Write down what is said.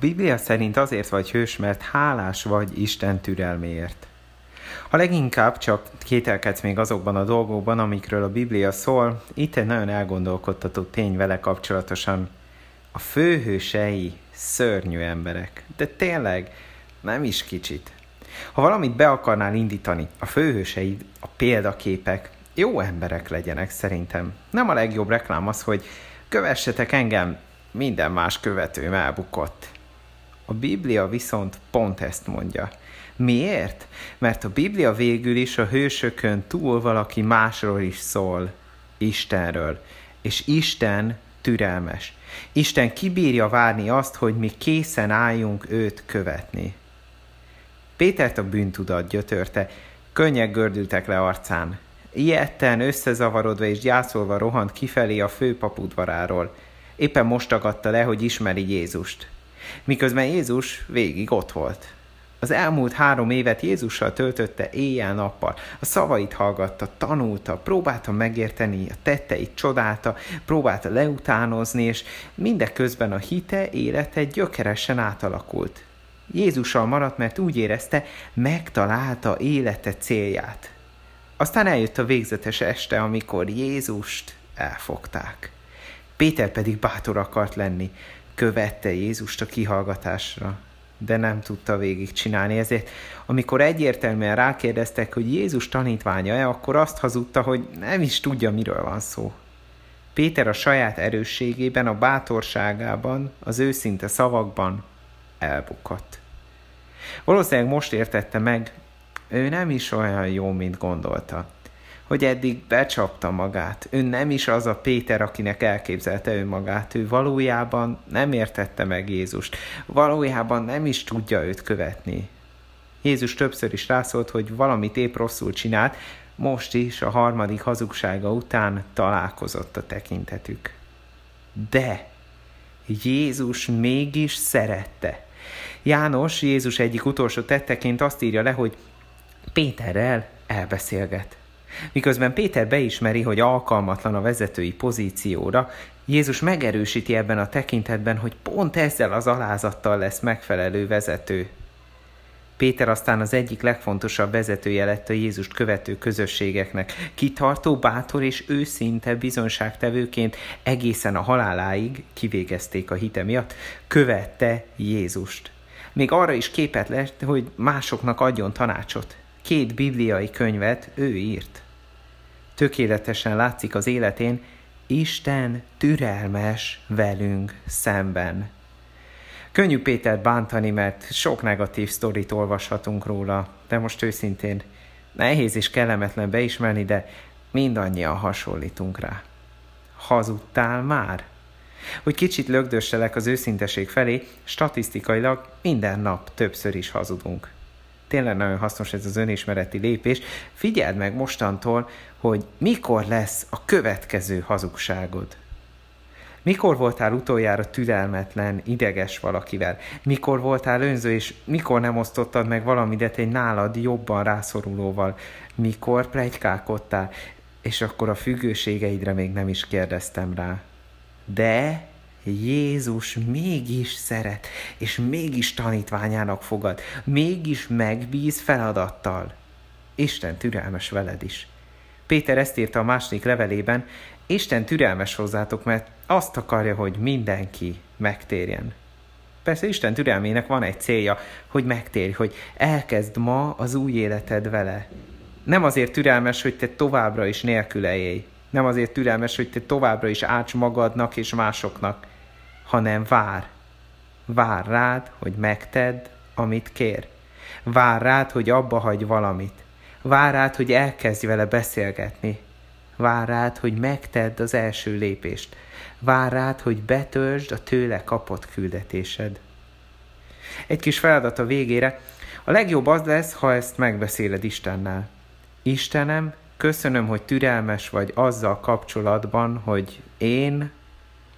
Biblia szerint azért vagy hős, mert hálás vagy Isten türelméért. Ha leginkább csak kételkedsz még azokban a dolgokban, amikről a Biblia szól, itt egy nagyon elgondolkodtató tény vele kapcsolatosan. A főhősei szörnyű emberek, de tényleg nem is kicsit. Ha valamit be akarnál indítani, a főhőseid, a példaképek, jó emberek legyenek szerintem. Nem a legjobb reklám az, hogy kövessetek engem, minden más követőm elbukott. A Biblia viszont pont ezt mondja. Miért? Mert a Biblia végül is a hősökön túl valaki másról is szól, Istenről. És Isten türelmes. Isten kibírja várni azt, hogy mi készen álljunk őt követni. Pétert a bűntudat gyötörte, könnyek gördültek le arcán. Ilyetten, összezavarodva és gyászolva rohant kifelé a főpap udvaráról. Éppen most tagadta le, hogy ismeri Jézust. Miközben Jézus végig ott volt. Az elmúlt három évet Jézussal töltötte éjjel-nappal. A szavait hallgatta, tanulta, próbálta megérteni, a tetteit csodálta, próbálta leutánozni, és mindeközben a hite, élete gyökeresen átalakult. Jézussal maradt, mert úgy érezte, megtalálta élete célját. Aztán eljött a végzetes este, amikor Jézust elfogták. Péter pedig bátor akart lenni, követte Jézust a kihallgatásra, de nem tudta végigcsinálni, ezért amikor egyértelműen rákérdeztek, hogy Jézus tanítványa-e, akkor azt hazudta, hogy nem is tudja, miről van szó. Péter a saját erősségében, a bátorságában, az őszinte szavakban elbukott. Valószínűleg most értette meg, ő nem is olyan jó, mint gondolta. Hogy eddig becsapta magát. Ő nem is az a Péter, akinek elképzelte önmagát. Ő valójában nem értette meg Jézust. Valójában nem is tudja őt követni. Jézus többször is rászólt, hogy valamit épp rosszul csinált, most is a harmadik hazugsága után találkozott a tekintetük. De Jézus mégis szerette. János Jézus egyik utolsó tetteként azt írja le, hogy Péterrel elbeszélget. Miközben Péter beismeri, hogy alkalmatlan a vezetői pozícióra, Jézus megerősíti ebben a tekintetben, hogy pont ezzel az alázattal lesz megfelelő vezető. Péter aztán az egyik legfontosabb vezetője lett a Jézust követő közösségeknek. Kitartó, bátor és őszinte bizonságtevőként egészen a haláláig kivégezték a hite miatt, követte Jézust. Még arra is képet lett, hogy másoknak adjon tanácsot. Két bibliai könyvet ő írt. Tökéletesen látszik az életén, Isten türelmes velünk szemben. Könnyű Pétert bántani, mert sok negatív sztorit olvashatunk róla, de most őszintén nehéz és kellemetlen beismerni, de mindannyian hasonlítunk rá. Hazudtál már? Hogy kicsit lögdösselek az őszinteség felé, statisztikailag minden nap többször is hazudunk. Tényleg nagyon hasznos ez az önismereti lépés. Figyeld meg mostantól, hogy mikor lesz a következő hazugságod. Mikor voltál utoljára türelmetlen, ideges valakivel? Mikor voltál önző, és mikor nem osztottad meg valamidet egy nálad jobban rászorulóval? Mikor plegykálkodtál, és akkor a függőségeidre még nem is kérdeztem rá. De Jézus mégis szeret, és mégis tanítványának fogad, mégis megbíz feladattal. Isten türelmes veled is. Péter ezt írta a második levelében, Isten türelmes hozzátok, mert azt akarja, hogy mindenki megtérjen. Persze Isten türelmének van egy célja, hogy megtérj, hogy elkezd ma az új életed vele. Nem azért türelmes, hogy te továbbra is nélküle élj. Nem azért türelmes, hogy te továbbra is áts magadnak és másoknak, hanem vár. Vár rád, hogy megtedd, amit kér. Vár rád, hogy abba hagy valamit. Vár rád, hogy elkezdj vele beszélgetni. Vár rád, hogy megtedd az első lépést. Vár rád, hogy betörzsd a tőle kapott küldetésed. Egy kis feladat a végére. A legjobb az lesz, ha ezt megbeszéled Istennel. Istenem, köszönöm, hogy türelmes vagy azzal kapcsolatban, hogy én